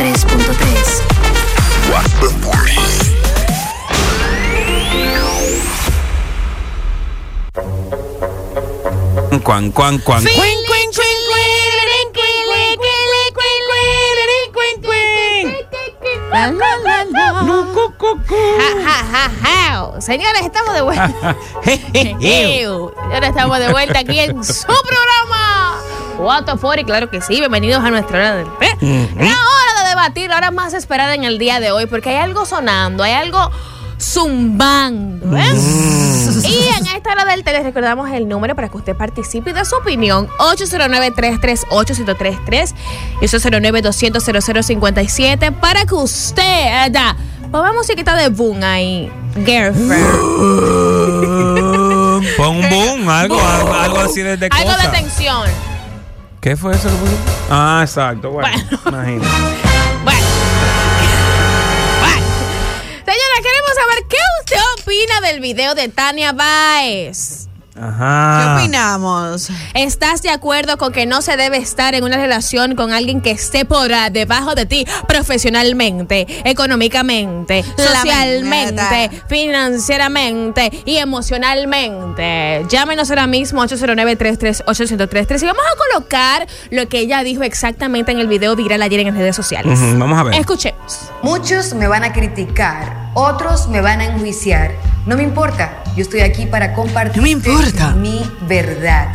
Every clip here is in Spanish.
103.3. What's the 40? Cuan, cuan, cuan. La, la, la, la. Ja, ja, ja, ja. Señores, estamos de vuelta. Ahora estamos de vuelta aquí en su programa. What the 40, claro que sí. Bienvenidos a nuestra hora del té. La hora debatir, la hora más esperada en el día de hoy, porque hay algo sonando, hay algo zumbando. ¿eh? Y en esta hora del té les recordamos el número para que usted participe y dé su opinión. 809-338-1033 y 809-200-0057 para que usted... eh, da, Ponga musiquita de boom ahí. Girlfriend. Pon un boom, algo, algo, algo así de, de Algo de tensión. ¿Qué fue eso? que puso? Ah, exacto. Bueno, Bueno. imagínate. Opina del video de Tania Baez. Ajá. ¿Qué opinamos? ¿Estás de acuerdo con que no se debe estar en una relación con alguien que esté por ah, debajo de ti profesionalmente, económicamente, socialmente, financieramente y emocionalmente? Llámenos ahora mismo 809-338-1033 y vamos a colocar lo que ella dijo exactamente en el video viral ayer en las redes sociales. Vamos a ver. Escuchemos. Muchos me van a criticar, otros me van a enjuiciar. No me importa, yo estoy aquí para compartir No me importa. mi verdad.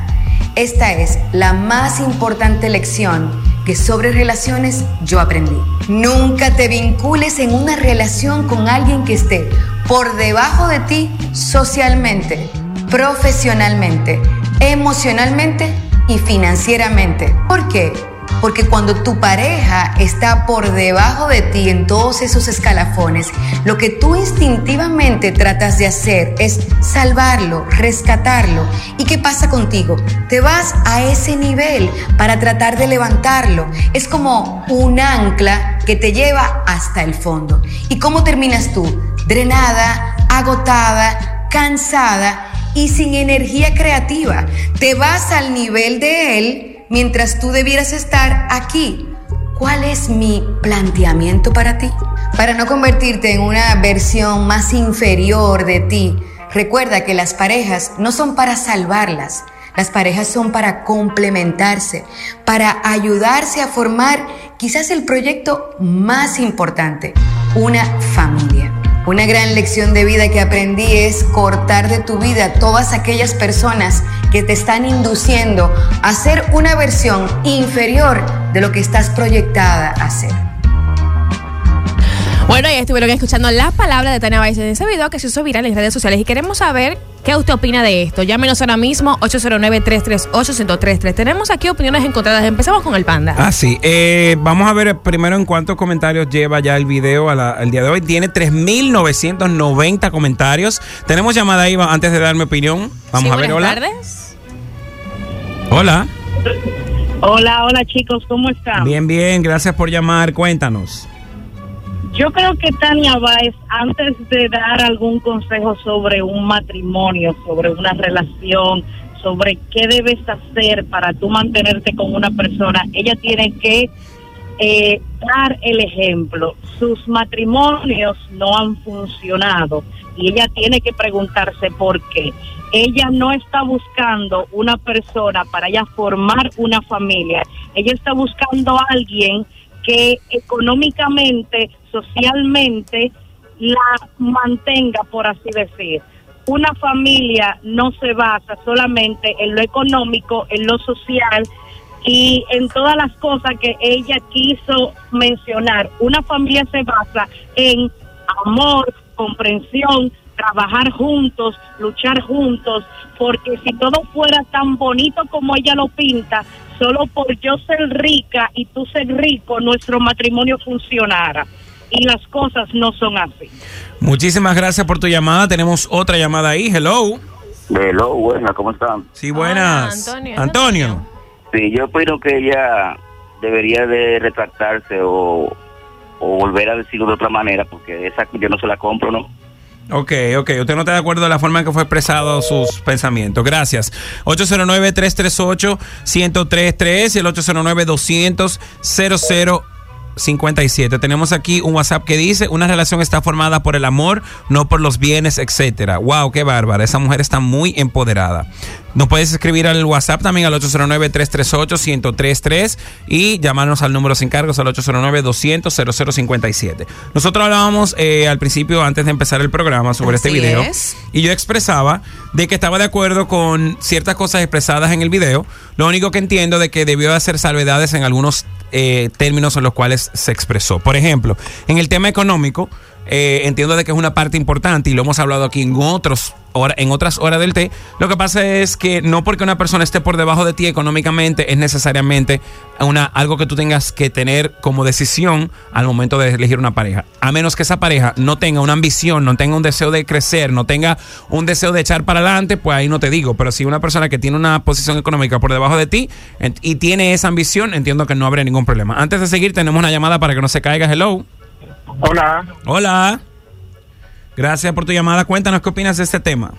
Esta es la más importante lección que sobre relaciones yo aprendí. Nunca te vincules en una relación con alguien que esté por debajo de ti socialmente, profesionalmente, emocionalmente y financieramente. ¿Por qué? Porque cuando tu pareja está por debajo de ti en todos esos escalafones, lo que tú instintivamente tratas de hacer es salvarlo, rescatarlo. ¿Y qué pasa contigo? Te vas a ese nivel para tratar de levantarlo. Es como un ancla que te lleva hasta el fondo. ¿Y cómo terminas tú? Drenada, agotada, cansada y sin energía creativa. Te vas al nivel de él mientras tú debieras estar aquí. ¿Cuál es mi planteamiento para ti? Para no convertirte en una versión más inferior de ti, recuerda que las parejas no son para salvarlas. Las parejas son para complementarse, para ayudarse a formar quizás el proyecto más importante, una familia. Una gran lección de vida que aprendí es cortar de tu vida todas aquellas personas que te están induciendo a ser una versión inferior de lo que estás proyectada a ser. Bueno, ya estuvieron escuchando las palabras de Tania Baez en ese video que se hizo viral en redes sociales y queremos saber qué usted opina de esto. Llámenos ahora mismo 809-338-1033. Tenemos aquí opiniones encontradas. Empezamos con el panda. Ah, sí. Eh, vamos a ver primero en cuántos comentarios lleva ya el video a la- al día de hoy. Tiene 3.990 comentarios. Tenemos llamada ahí antes de dar mi opinión. Vamos Sí, a ver, buenas hola. tardes. Hola. Hola, hola chicos, ¿cómo están? Bien, bien. Gracias por llamar. Cuéntanos. Yo creo que Tania Báez, antes de dar algún consejo sobre un matrimonio, sobre una relación, sobre qué debes hacer para tú mantenerte con una persona, ella tiene que eh, dar el ejemplo. Sus matrimonios no han funcionado y ella tiene que preguntarse por qué. Ella no está buscando una persona para ella formar una familia. Ella está buscando a alguien que económicamente, socialmente, la mantenga, por así decir. Una familia no se basa solamente en lo económico, en lo social y en todas las cosas que ella quiso mencionar. Una familia se basa en amor, comprensión, trabajar juntos, luchar juntos, porque si todo fuera tan bonito como ella lo pinta, solo por yo ser rica y tú ser rico, nuestro matrimonio funcionara. Y las cosas no son así. Muchísimas gracias por tu llamada. Tenemos otra llamada ahí. Hello. Hello, buenas, ¿cómo están? Sí, buenas. Hola, Antonio. Antonio. Sí, yo opino que ella debería de retractarse o, o volver a decirlo de otra manera, porque esa yo no se la compro, ¿no? Ok, ok. Usted no está de acuerdo de la forma en que fue expresado sus pensamientos. Gracias. 809-338-1033 y el 0057. Tenemos aquí un WhatsApp que dice, una relación está formada por el amor, no por los bienes, etcétera. Wow, qué bárbara. Esa mujer está muy empoderada. Nos puedes escribir al WhatsApp también al 809-338-1033 y llamarnos al número sin cargos al 809-200-0057. Nosotros hablábamos eh, al principio, antes de empezar el programa, sobre este video. es. Y yo expresaba de que estaba de acuerdo con ciertas cosas expresadas en el video. Lo único que entiendo de que debió de hacer salvedades en algunos eh, términos en los cuales se expresó. Por ejemplo, en el tema económico, eh, entiendo de que es una parte importante y lo hemos hablado aquí en otros en otras horas del té. Lo que pasa es que no porque una persona esté por debajo de ti económicamente es necesariamente una, algo que tú tengas que tener como decisión al momento de elegir una pareja. A menos que esa pareja no tenga una ambición, no tenga un deseo de crecer, no tenga un deseo de echar para adelante, pues ahí no te digo. Pero si una persona que tiene una posición económica por debajo de ti y tiene esa ambición, entiendo que no habría ningún problema. Antes de seguir, tenemos una llamada para que no se caiga. Hello. Hola, Hola. Gracias por tu llamada. Cuéntanos qué opinas de este tema.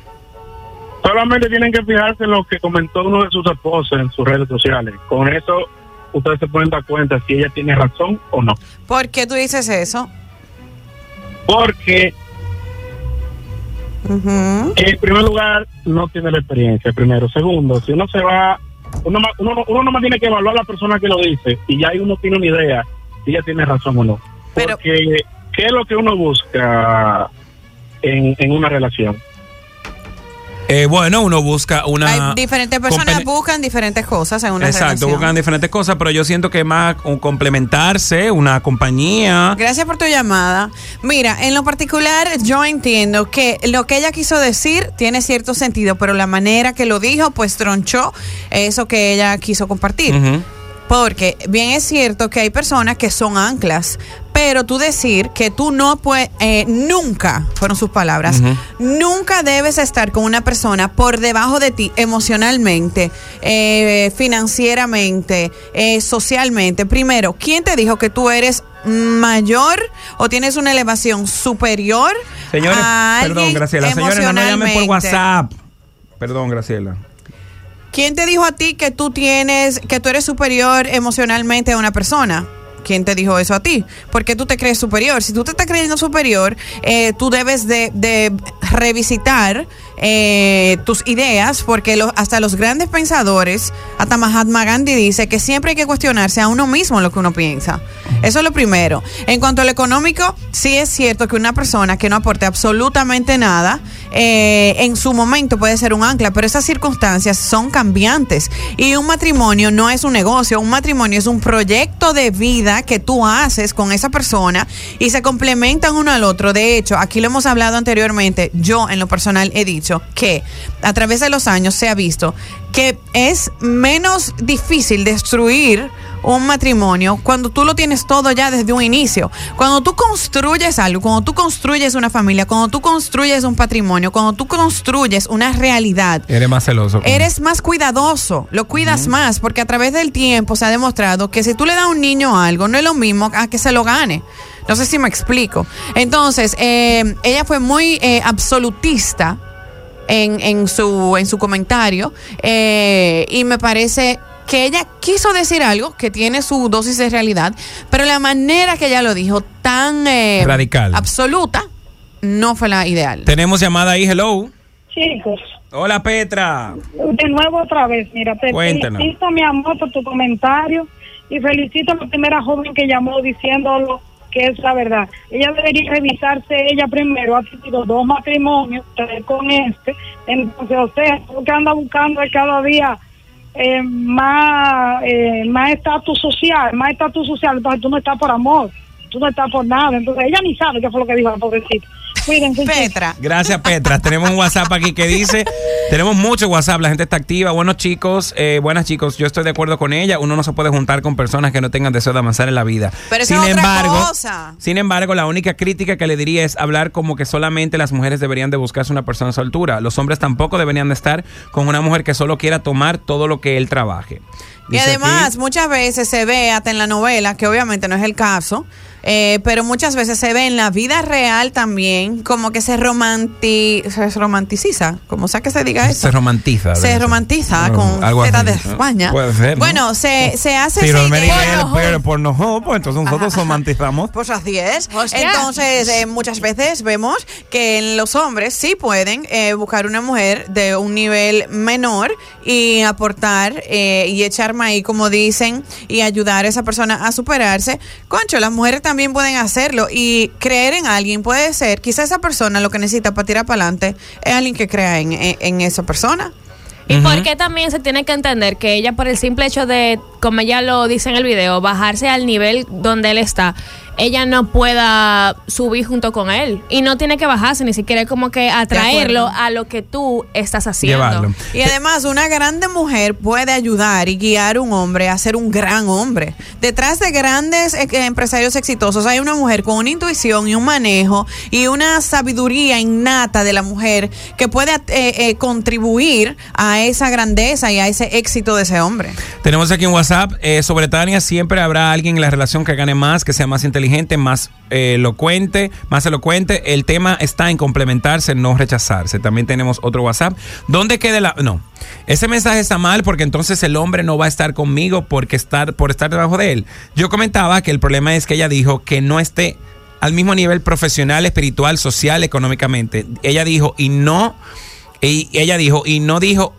solamente tienen que fijarse en lo que comentó uno de sus esposos en sus redes sociales. Con eso ustedes se pueden dar cuenta si ella tiene razón o no. ¿Por qué tú dices eso? Porque en primer lugar no tiene la experiencia, primero. Segundo, si uno se va, uno, ma- uno, uno nomás tiene que evaluar a la persona que lo dice y ya ahí uno tiene una idea si ella tiene razón o no. Pero- Porque, ¿qué es lo que uno busca en, en una relación? Eh, bueno, uno busca una. Hay diferentes personas buscan diferentes cosas en una Exacto, relación. buscan diferentes cosas, pero yo siento que es más un complementarse, una compañía. Gracias por tu llamada. Mira, en lo particular yo entiendo que lo que ella quiso decir tiene cierto sentido, pero la manera que lo dijo pues tronchó eso que ella quiso compartir. Ujú. Porque bien es cierto que hay personas que son anclas, pero tú decir que tú no puedes, eh, nunca, fueron sus palabras, nunca debes estar con una persona por debajo de ti emocionalmente, eh, financieramente, eh, socialmente. Primero, ¿quién te dijo que tú eres mayor o tienes una elevación superior Señores, a perdón, Graciela. Señores, no nos llamen por? WhatsApp. Perdón, Graciela. ¿Quién te dijo a ti que tú tienes, que tú eres superior emocionalmente a una persona? ¿Quién te dijo eso a ti? ¿Por qué tú te crees superior? Si tú te estás creyendo superior, eh, tú debes de, revisitar eh, tus ideas, porque lo- hasta los grandes pensadores, hasta Mahatma Gandhi dice que siempre hay que cuestionarse a uno mismo lo que uno piensa. Eso es lo primero. En cuanto al económico, sí es cierto que una persona que no aporte absolutamente nada, eh, en su momento puede ser un ancla, pero esas circunstancias son cambiantes. Y un matrimonio no es un negocio, un matrimonio es un proyecto de vida que tú haces con esa persona y se complementan uno al otro. De hecho, aquí lo hemos hablado anteriormente, yo en lo personal he dicho que a través de los años se ha visto que es menos difícil destruir un matrimonio cuando tú lo tienes todo ya desde un inicio. Cuando tú construyes algo, cuando tú construyes una familia, cuando tú construyes un patrimonio, cuando tú construyes una realidad, Eres más celoso. eres más cuidadoso, lo cuidas más, porque a través del tiempo se ha demostrado que si tú le das a un niño algo, no es lo mismo a que se lo gane. No sé si me explico. Entonces, eh, ella fue muy eh, absolutista en, en su, en su comentario eh, y me parece que ella quiso decir algo que tiene su dosis de realidad, pero la manera que ella lo dijo, tan eh, Radical. absoluta, no fue la ideal. Tenemos llamada ahí, hello. Chicos, Hola, Petra. de nuevo otra vez, mira, te Cuéntanos. felicito, mi amor, por tu comentario y felicito a la primera joven que llamó diciéndolo que es la verdad. Ella debería revisarse ella primero, ha tenido dos matrimonios, tres con este, entonces, o sea, lo que anda buscando es cada día eh, más eh, más estatus social, más estatus social, entonces tú no estás por amor, tú no estás por nada, entonces ella ni sabe qué fue lo que dijo la pobrecita. Cuídense. Petra. Gracias, Petra. tenemos un WhatsApp aquí que dice, tenemos mucho WhatsApp, la gente está activa. Buenos chicos, eh, buenas chicos, yo estoy de acuerdo con ella. Uno no se puede juntar con personas que no tengan deseo de avanzar en la vida. Pero eso es otra cosa. Sin embargo, la única crítica que le diría es hablar como que solamente las mujeres deberían de buscarse una persona a su altura. Los hombres tampoco deberían de estar con una mujer que solo quiera tomar todo lo que él trabaje. Y además, aquí- muchas veces se ve hasta en la novela, que obviamente no es el caso, eh, pero muchas veces se ve en la vida real también como que se, romanti se romanticiza, como sea que se diga eso. Se romantiza. Se ser. romantiza Ah, con algo de ¿no? España. Puede ser. ¿no? Bueno, se, se hace pero pero por no, pues entonces nosotros romantizamos. Pues así es. Hostia. Entonces, eh, muchas veces vemos que en los hombres sí pueden eh, buscar una mujer de un nivel menor y aportar eh, y echar maíz, como dicen, y ayudar a esa persona a superarse. Concho, las mujeres también pueden hacerlo y creer en alguien puede ser, quizá esa persona lo que necesita para tirar para adelante es alguien que crea en, en- en esa persona. Y porque también se tiene que entender que ella por el simple hecho de, como ella lo dice en el video, bajarse al nivel donde él está, ella no pueda subir junto con él. Y no tiene que bajarse, ni siquiera es como que atraerlo a lo que tú estás haciendo. Llevarlo. Y además, una grande mujer puede ayudar y guiar a un hombre a ser un gran hombre. Detrás de grandes eh, empresarios exitosos hay una mujer con una intuición y un manejo y una sabiduría innata de la mujer que puede eh, eh, contribuir a esa grandeza y a ese éxito de ese hombre. Tenemos aquí en WhatsApp, eh, sobre Tania, siempre habrá alguien en la relación que gane más, que sea más inteligente, más eh, elocuente, más elocuente. El tema está en complementarse, no rechazarse. También tenemos otro WhatsApp. ¿Dónde queda la...? No, ese mensaje está mal porque entonces el hombre no va a estar conmigo porque estar, por estar debajo de él. Yo comentaba que el problema es que ella dijo que no esté al mismo nivel profesional, espiritual, social, económicamente. Ella dijo, y no... Y ella dijo, y no dijo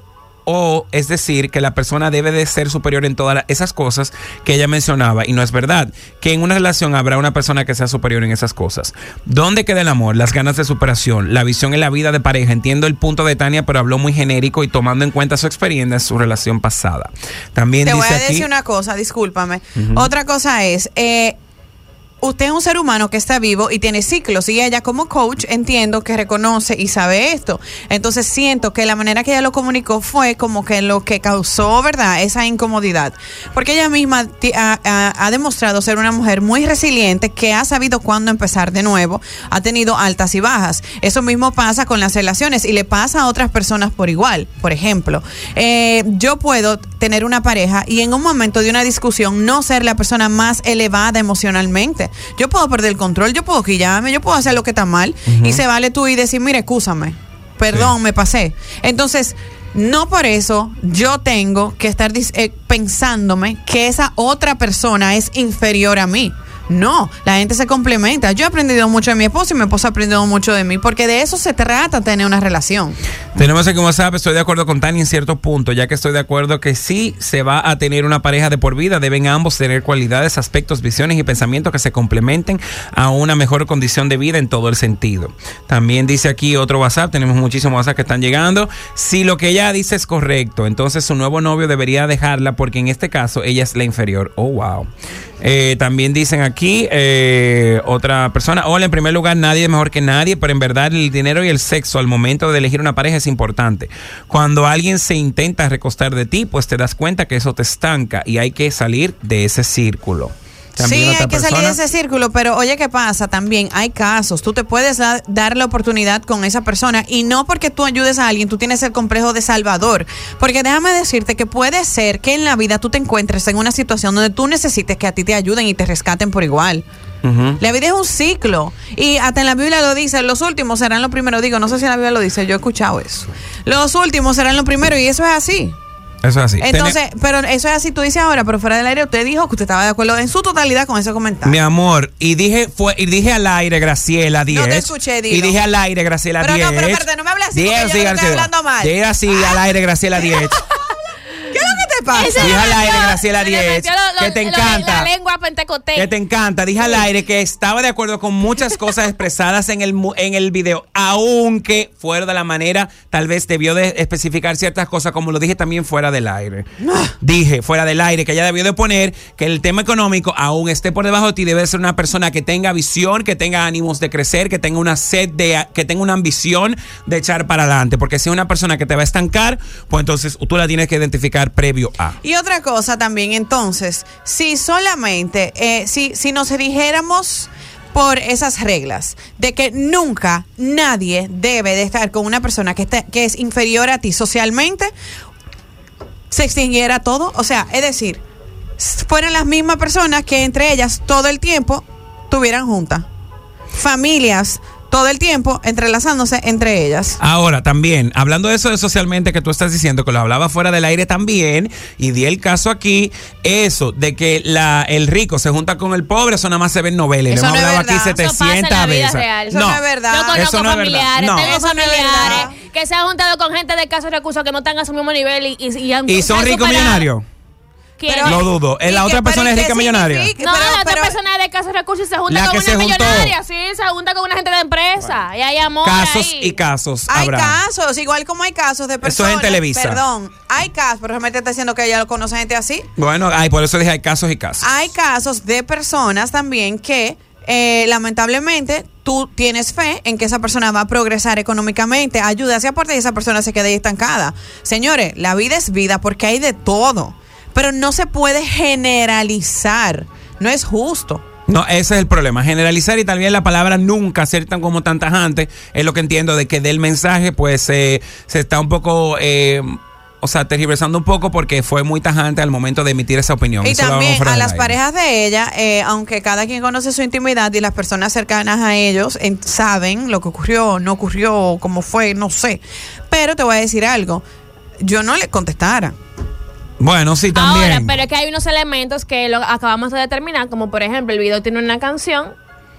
o es decir que la persona debe de ser superior en todas esas cosas que ella mencionaba y no es verdad que en una relación habrá una persona que sea superior en esas cosas ¿dónde queda el amor? las ganas de superación la visión en la vida de pareja entiendo el punto de Tania pero habló muy genérico y tomando en cuenta su experiencia en su relación pasada también Te voy a aquí decir una cosa, discúlpame. Otra cosa es, eh, usted es un ser humano que está vivo y tiene ciclos y ella como coach entiendo que reconoce y sabe esto. Entonces siento que la manera que ella lo comunicó fue como que lo que causó, ¿verdad? Esa incomodidad. Porque ella misma ha- ha demostrado ser una mujer muy resiliente que ha sabido cuándo empezar de nuevo, ha tenido altas y bajas. Eso mismo pasa con las relaciones y le pasa a otras personas por igual. Por ejemplo, eh, yo puedo tener una pareja y en un momento de una discusión no ser la persona más elevada emocionalmente. Yo puedo perder el control, yo puedo quillarme, yo puedo hacer lo que está mal y se vale tú y decir, mire, excúsame, perdón, Sí. me pasé. Entonces, no por eso yo tengo que estar eh, pensándome que esa otra persona es inferior a mí. No, la gente se complementa. Yo he aprendido mucho de mi esposo y mi esposo ha aprendido mucho de mí, porque de eso se trata tener una relación. Tenemos aquí un WhatsApp, estoy de acuerdo con Tani en cierto punto, ya que estoy de acuerdo que si se va a tener una pareja de por vida, deben ambos tener cualidades, aspectos, visiones y pensamientos que se complementen a una mejor condición de vida en todo el sentido. También dice aquí otro WhatsApp, tenemos muchísimos WhatsApp que están llegando. Si lo que ella dice es correcto, entonces su nuevo novio debería dejarla porque en este caso ella es la inferior. Oh, wow. Eh, también dicen aquí eh, otra persona, hola, en primer lugar nadie es mejor que nadie, pero en verdad el dinero y el sexo al momento de elegir una pareja es importante. Cuando alguien se intenta recostar de ti, pues te das cuenta que eso te estanca y hay que salir de ese círculo. También sí, otra hay que salir de ese círculo, pero oye, ¿qué pasa? También hay casos. Tú te puedes da- dar la oportunidad con esa persona y no porque tú ayudes a alguien, tú tienes el complejo de salvador. Porque déjame decirte que puede ser que en la vida tú te encuentres en una situación donde tú necesites que a ti te ayuden y te rescaten por igual. La vida es un ciclo. Y hasta en la Biblia lo dice, los últimos serán los primeros. Digo, no sé si en la Biblia lo dice, yo he escuchado eso. Los últimos serán los primeros y eso es así. Eso es así. Entonces, pero eso es así, tú dices ahora, pero fuera del aire usted dijo que usted estaba de acuerdo en su totalidad con ese comentario. Mi amor, y dije fue y dije al aire Graciela 10. te escuché, dilo. Y dije al aire Graciela Pero 10. no, pero espérate, no me hables así, Dije porque yo así, no estoy hablando mal. Dije así al aire Graciela 10. ¿Qué es lo que te pasa? Dije al aire, Graciela se le 10, metió lo- lo- que te encanta. La lengua pentecote. Que te encanta. Dije al aire que estaba de acuerdo con muchas cosas expresadas en el, en el video, aunque fuera de la manera, tal vez debió de especificar ciertas cosas, como lo dije también fuera del aire. Dije fuera del aire que ella debió de poner que el tema económico aún esté por debajo de ti, debe ser una persona que tenga visión, que tenga ánimos de crecer, que tenga una sed de, que tenga una ambición de echar para adelante. Porque si es una persona que te va a estancar, pues entonces tú la tienes que identificar previo a. Y otra cosa también, entonces, si solamente, eh, si, si nos dijéramos por esas reglas de que nunca nadie debe de estar con una persona que, esté- que es inferior a ti socialmente, se extinguiera todo. O sea, es decir, fueran las mismas personas que entre ellas todo el tiempo tuvieran juntas. Familias todo el tiempo entrelazándose entre ellas. Ahora, también, hablando de eso de socialmente que tú estás diciendo, que lo hablaba fuera del aire también, y di el caso aquí, eso de que la, el rico se junta con el pobre, eso nada más se ve en novelas. Eso Lo hemos no es hablado aquí verdad. Eso pasa en 700 la vida veces. real. Eso no es verdad. Yo conozco Eso no familiares, No. tengo Eso no es familiares que se han juntado con gente de escasos recursos que no están a su mismo nivel y, y, y han- ¿Y son ricos millonarios? Pero- Lo dudo. ¿Y ¿La otra persona es rica millonaria? No, Pero- la otra pero- persona es de escasos recursos y se junta La con que una millonaria, sí, se junta con una gente de empresa y hay amor Casos ahí. y casos Hay casos, igual como hay casos de es personas. en Televisa. Perdón, hay casos, pero realmente está diciendo que ella lo conoce gente así. Bueno, ay, por eso dije hay casos y casos. Hay casos de personas también que eh, lamentablemente tú tienes fe en que esa persona va a progresar económicamente, ayuda, se aporta y esa persona se quede estancada. Señores, la vida es vida porque hay de todo, pero no se puede generalizar, no es justo. No, ese es el problema. Generalizar y también la palabra nunca ser tan como tan tajante es lo que entiendo de que del mensaje pues eh, se está un poco, eh, o sea, tergiversando un poco porque fue muy tajante al momento de emitir esa opinión. Y Eso también a las parejas de ella, eh, aunque cada quien conoce su intimidad y las personas cercanas a ellos en- saben lo que ocurrió, no ocurrió, cómo fue, no sé. Pero te voy a decir algo, yo no le contestara. Bueno, sí, también. Ahora, pero es que hay unos elementos que lo acabamos de determinar, como por ejemplo el video tiene una canción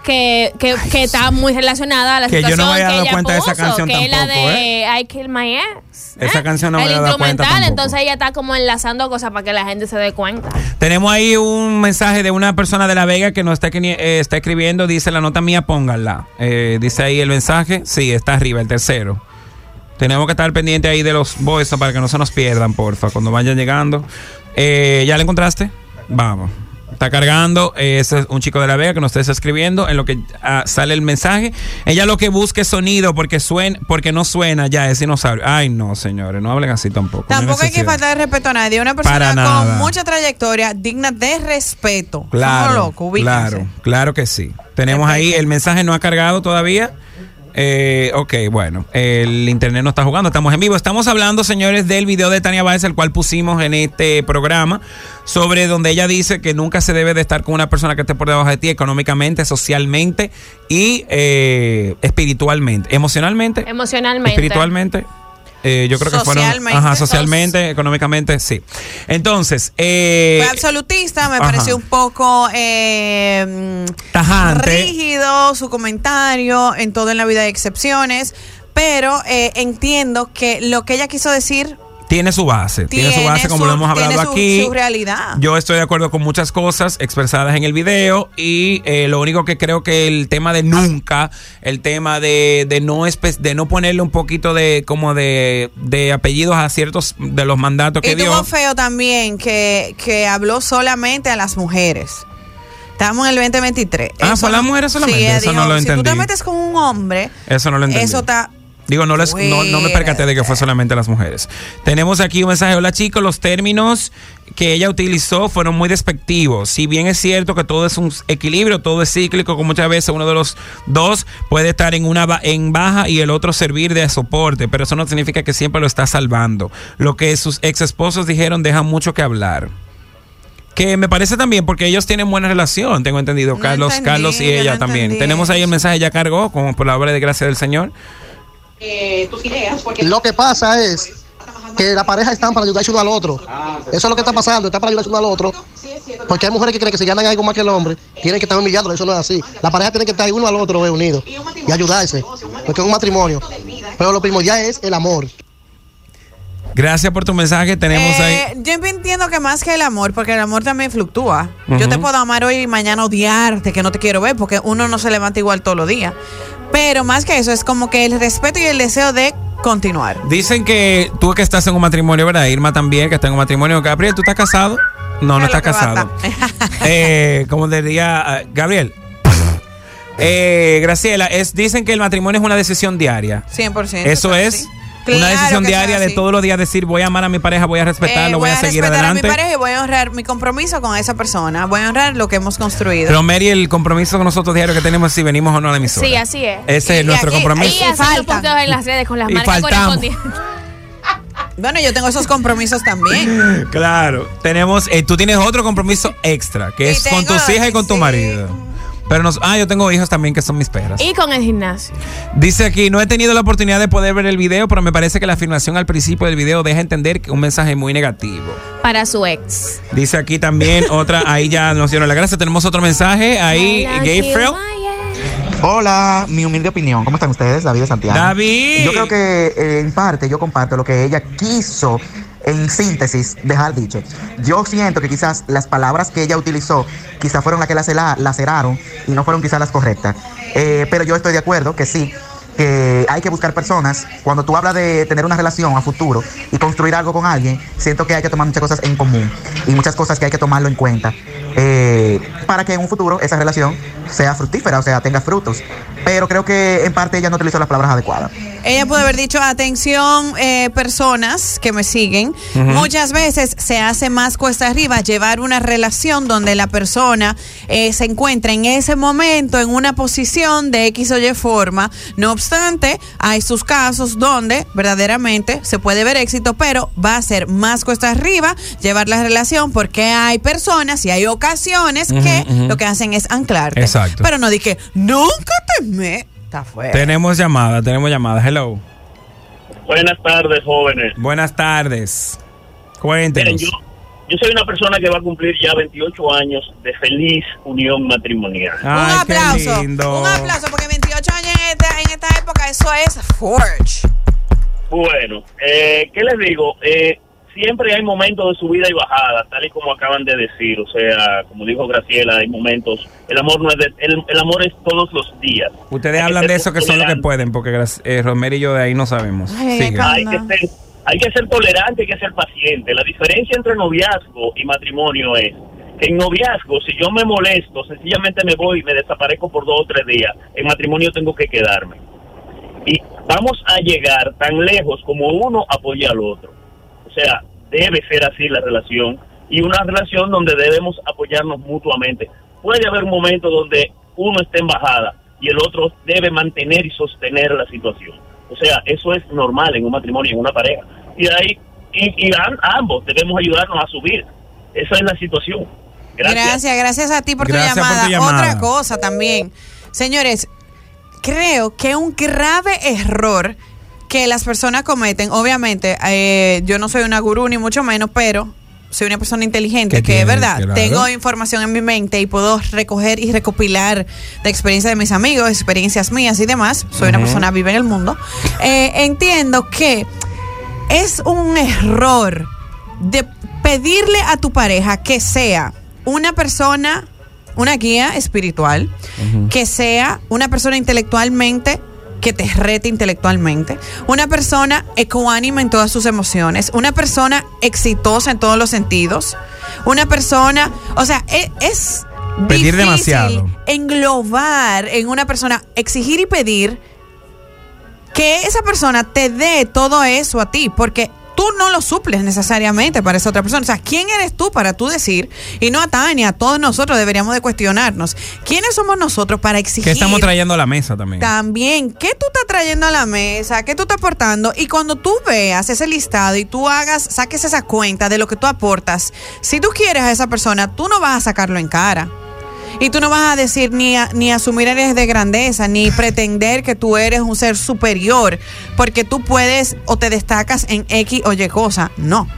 que, que, que está muy relacionada a la Que yo no situación me había que dado ella cuenta de esa puso, canción que es la de I Kill My Ex. Esa canción no me había dado cuenta tampoco. entonces ella está como enlazando cosas para que la gente se dé cuenta. Tenemos ahí un mensaje de una persona de La Vega que nos está, eh, está escribiendo. Dice la nota mía, pónganla. Eh, dice ahí el mensaje. Sí, está arriba, el tercero. Tenemos que estar pendientes ahí de los voices para que no se nos pierdan, porfa, cuando vayan llegando. Eh, ¿Ya la encontraste? Vamos. Está cargando. ese es un chico de La Vega que nos está escribiendo en lo que ah, sale el mensaje. Ella lo que busca es sonido porque, suena, porque no suena ya, es dinosaurio. Ay, no, señores, no hablen así tampoco. no Tampoco hay que faltar de respeto a nadie. Una persona con mucha trayectoria, digna de respeto. Claro, ubíquense. claro, claro que sí. Tenemos ahí, el mensaje no ha cargado todavía. Eh, ok, bueno, el internet no está jugando, estamos en vivo. Estamos hablando, señores, del video de Tania Báez, el cual pusimos en este programa, sobre donde ella dice que nunca se debe de estar con una persona que esté por debajo de ti económicamente, socialmente y eh, espiritualmente, emocionalmente, Emocionalmente. espiritualmente. Eh, yo creo que fueron Socialmente. ajá, socialmente, económicamente, sí. Entonces, eh, Fue absolutista, me ajá. pareció un poco eh, mm, Tajante. rígido su comentario, en todo en la vida hay excepciones, pero eh, entiendo que lo que ella quiso decir Tiene su base, tiene, su base como lo hemos hablado tiene su- aquí. su realidad. Yo estoy de acuerdo con muchas cosas expresadas en el video y eh, lo único que creo que el tema de nunca, el tema de, de no de no ponerle un poquito de como de, de apellidos a ciertos de los mandatos que y dio. tuvo feo también que, que habló solamente a las mujeres. Estamos en el 2023. Ah, ¿fue a las mujeres solamente? Sí, Eso no lo Si tú te entendí. metes con un hombre, Eso no lo entendí. eso está... Digo, no, les, no, no me percaté de que fue solamente las mujeres. Tenemos aquí un mensaje. Hola chicos, los términos que ella utilizó fueron muy despectivos. Si bien es cierto que todo es un equilibrio, todo es cíclico, que muchas veces uno de los dos puede estar en una en baja y el otro servir de soporte, pero eso no significa que siempre lo está salvando. Lo que sus ex esposos dijeron deja mucho que hablar. Que me parece también porque ellos tienen buena relación, tengo entendido, No Carlos, entendí, Carlos y ella no también. entendí Tenemos ahí el mensaje ya cargó, como por la obra de gracia del Señor. Lo que pasa es que la pareja están para ayudarse uno al otro. Eso es lo que está pasando, está para ayudarse uno al otro. Porque hay mujeres que creen que si ganan algo más que el hombre, tienen que estar humillados, eso no es así. La pareja tiene que estar uno al otro eh, unidos y ayudarse, porque es un matrimonio. Pero lo primordial es el amor. Gracias por tu mensaje. Tenemos Eh, ahí. Yo entiendo que más que el amor, porque el amor también fluctúa. Yo te puedo amar hoy y mañana odiarte, que no te quiero ver, porque uno no se levanta igual todos los días. Pero más que eso, es como que el respeto y el deseo de continuar. Dicen que tú que estás en un matrimonio, ¿verdad? Irma también, que está en un matrimonio. Gabriel, ¿tú estás casado? No, no estás que casado. eh, como diría ah, Gabriel. Eh, Graciela, es, dicen que el matrimonio es una decisión diaria. 100%. Eso es así. Una decisión diaria de todos los días decir voy a amar a mi pareja, voy a respetarlo, Eh, voy, a seguir respetar adelante. a mi pareja y voy a honrar mi compromiso con esa persona. Voy a honrar lo que hemos construido. Pero Mary, el compromiso con nosotros diario que tenemos es si venimos o no a la emisora. Sí, así es. Ese Y- es nuestro aquí- compromiso. Y puntos en las redes con las Y marcas faltamos. correspondientes. Bueno, yo tengo esos compromisos también. Claro. Tenemos, eh, tú tienes otro compromiso extra, que Y es con tus hijas y con tu marido. Pero nos, ah, yo tengo hijos también que son mis perras. Y con el gimnasio. Dice aquí, no he tenido la oportunidad de poder ver el video, pero me parece que la afirmación al principio del video deja entender que un mensaje muy negativo. Para su ex. Dice aquí también otra, ahí ya nos dieron la gracia. Tenemos otro mensaje, ahí, Gayfrel. Hola, mi humilde opinión. ¿Cómo están ustedes? David de Santiago. David. Yo creo que eh, en parte yo comparto lo que ella quiso en síntesis dejar dicho. Yo siento que quizás las palabras que ella utilizó quizás fueron las que la laceraron y no fueron quizás las correctas. Eh, pero yo estoy de acuerdo que sí, que hay que buscar personas. Cuando tú hablas de tener una relación a futuro y construir algo con alguien, siento que hay que tomar muchas cosas en común y muchas cosas que hay que tomarlo en cuenta eh, para que en un futuro esa relación sea fructífera, o sea, tenga frutos. Pero creo que en parte ella no utilizó las palabras adecuadas. Ella puede haber dicho, atención, eh, personas que me siguen. Muchas veces se hace más cuesta arriba llevar una relación donde la persona eh, se encuentra en ese momento en una posición de X o Y forma. No obstante, hay sus casos donde verdaderamente se puede ver éxito, pero va a ser más cuesta arriba llevar la relación porque hay personas y hay ocasiones que lo que hacen es anclarte. Exacto. Pero no di que nunca te me... Está fuera. Tenemos llamada, tenemos llamada. Hello. Buenas tardes, jóvenes. Buenas tardes. Miren, Cuéntenos. yo, yo soy una persona que va a cumplir ya 28 años de feliz unión matrimonial. un aplauso. Un aplauso, porque 28 años en esta, en esta época, eso es Forge. Bueno, eh, ¿qué les digo? Eh, siempre hay momentos de subida y bajada, tal y como acaban de decir. O sea, como dijo Graciela, hay momentos. El amor no es de- el, el amor es todos los días. Ustedes Hay hablan de eso que son los que pueden, porque eh, Romero y yo de ahí no sabemos. Sigue. Hay que, ser, hay que ser tolerante, hay que ser paciente. La diferencia entre noviazgo y matrimonio es que en noviazgo, si yo me molesto, sencillamente me voy y me desaparezco por dos o tres días. En matrimonio tengo que quedarme. Y vamos a llegar tan lejos como uno apoya al otro. O sea, debe ser así la relación y una relación donde debemos apoyarnos mutuamente. Puede haber un momento donde uno esté en bajada y el otro debe mantener y sostener la situación. O sea, eso es normal en un matrimonio, en una pareja. Y de ahí, y, y am- ambos debemos ayudarnos a subir. Esa es la situación. Gracias. Gracias, gracias a ti por, Gracias tu, por llamada. tu llamada. Otra cosa también. Señores, creo que un grave error que las personas cometen, obviamente, eh, yo no soy una gurú ni mucho menos, pero soy una persona inteligente, ¿Qué que es verdad, Claro. tengo información en mi mente y puedo recoger y recopilar la experiencia de mis amigos, experiencias mías y demás. Soy una persona vive en el mundo. Eh, entiendo que es un error de pedirle a tu pareja que sea una persona, una guía espiritual, que sea una persona intelectualmente que te rete intelectualmente, una persona ecuánime en todas sus emociones, una persona exitosa en todos los sentidos, una persona, o sea, e- es, Pedir difícil demasiado. englobar en una persona, exigir y pedir que esa persona te dé todo eso a ti, porque tú no lo suples necesariamente para esa otra persona. O sea, ¿quién eres tú para tú decir? Y no a Tania, a todos nosotros deberíamos de cuestionarnos. ¿Quiénes somos nosotros para exigir? ¿Qué estamos trayendo a la mesa también? También, ¿qué tú estás trayendo a la mesa? ¿Qué tú estás aportando? Y cuando tú veas ese listado y tú hagas, saques esa cuenta de lo que tú aportas, si tú quieres a esa persona, tú no vas a sacarlo en cara. Y tú no vas a decir ni, a- ni asumir eres de grandeza, ni pretender que tú eres un ser superior, porque tú puedes o te destacas en X o Y cosa. No.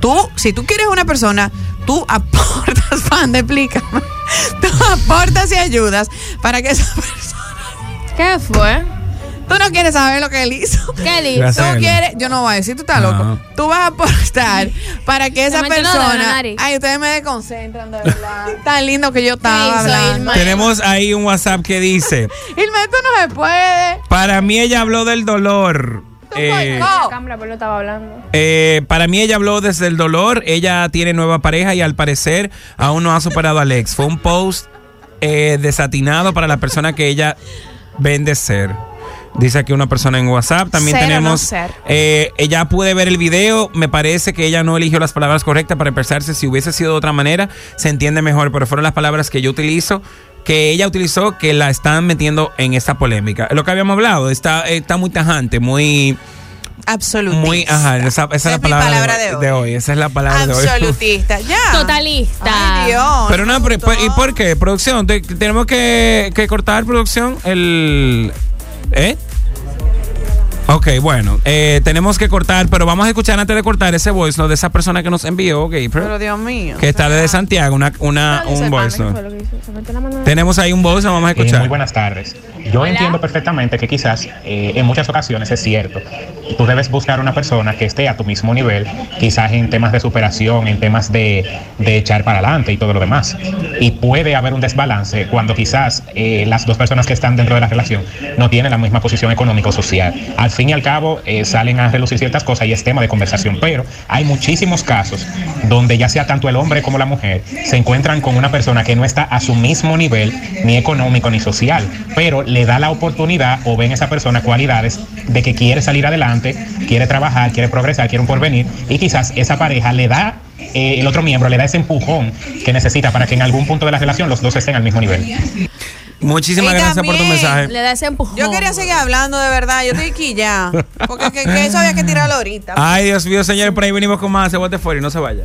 Tú, si tú quieres una persona, tú aportas, Panda, explícame. Tú aportas y ayudas para que esa persona. ¿Qué fue? Tú no quieres saber lo que él hizo. ¿Qué él hizo? Gracias, Tú quieres, yo no voy a decir, tú estás loco. Tú vas a aportar para que esa persona. Ay, ustedes me desconcentran, de verdad. Tan lindo que yo estaba hizo hablando. Irma? Tenemos ahí un WhatsApp que dice, Irma, esto no se puede. para mí ella habló del dolor. Eh, La cámara, pero no estaba hablando. eh, para mí ella habló desde el dolor, ella tiene nueva pareja y al parecer aún no ha superado al ex. Fue un post eh, desatinado para la persona que ella vende ser. Dice aquí una persona en WhatsApp. También Ser o no tenemos. ser. eh, ella pude ver el video. Me parece que ella no eligió las palabras correctas para expresarse. Si hubiese sido de otra manera, se entiende mejor. Pero fueron las palabras que yo utilizo, que ella utilizó, que la están metiendo en esta polémica. Lo que habíamos hablado, está, está muy tajante, muy Absolutista. Muy, ajá, esa, esa es la palabra, palabra de, de de hoy. Esa es la palabra de hoy. Absolutista. Ya. Totalista. Ay, Dios. Pero no, pero, ¿y por qué? Producción, te- tenemos que, que cortar producción el... ¿Eh? Ok, bueno, eh, tenemos que cortar, pero vamos a escuchar antes de cortar ese voice note de esa persona que nos envió, Gabriel, Pero Dios mío. que está desde Santiago, una, una, un voice note. Tenemos ahí un voice, vamos a Eh, escuchar. muy buenas tardes. Yo entiendo perfectamente que quizás eh, en muchas ocasiones es cierto. Tú debes buscar una persona que esté a tu mismo nivel, quizás en temas de superación, en temas de, de echar para adelante y todo lo demás. Y puede haber un desbalance cuando quizás eh, las dos personas que están dentro de la relación no tienen la misma posición económica o social. Al fin y al cabo eh, salen a relucir ciertas cosas y es tema de conversación, pero hay muchísimos casos donde ya sea tanto el hombre como la mujer se encuentran con una persona que no está a su mismo nivel ni económico ni social, pero le da la oportunidad o ven esa persona cualidades de que quiere salir adelante, quiere trabajar, quiere progresar, quiere un porvenir y quizás esa pareja le da eh, el otro miembro le da ese empujón que necesita para que en algún punto de la relación los dos estén al mismo nivel. Muchísimas Y gracias por tu mensaje. Le da ese empujón. Yo quería seguir hablando de verdad. Yo estoy aquí ya. Porque que, que eso había que tirarlo ahorita. Ay, Dios mío, señor, por ahí venimos con más. Se bote fuera y no se vaya.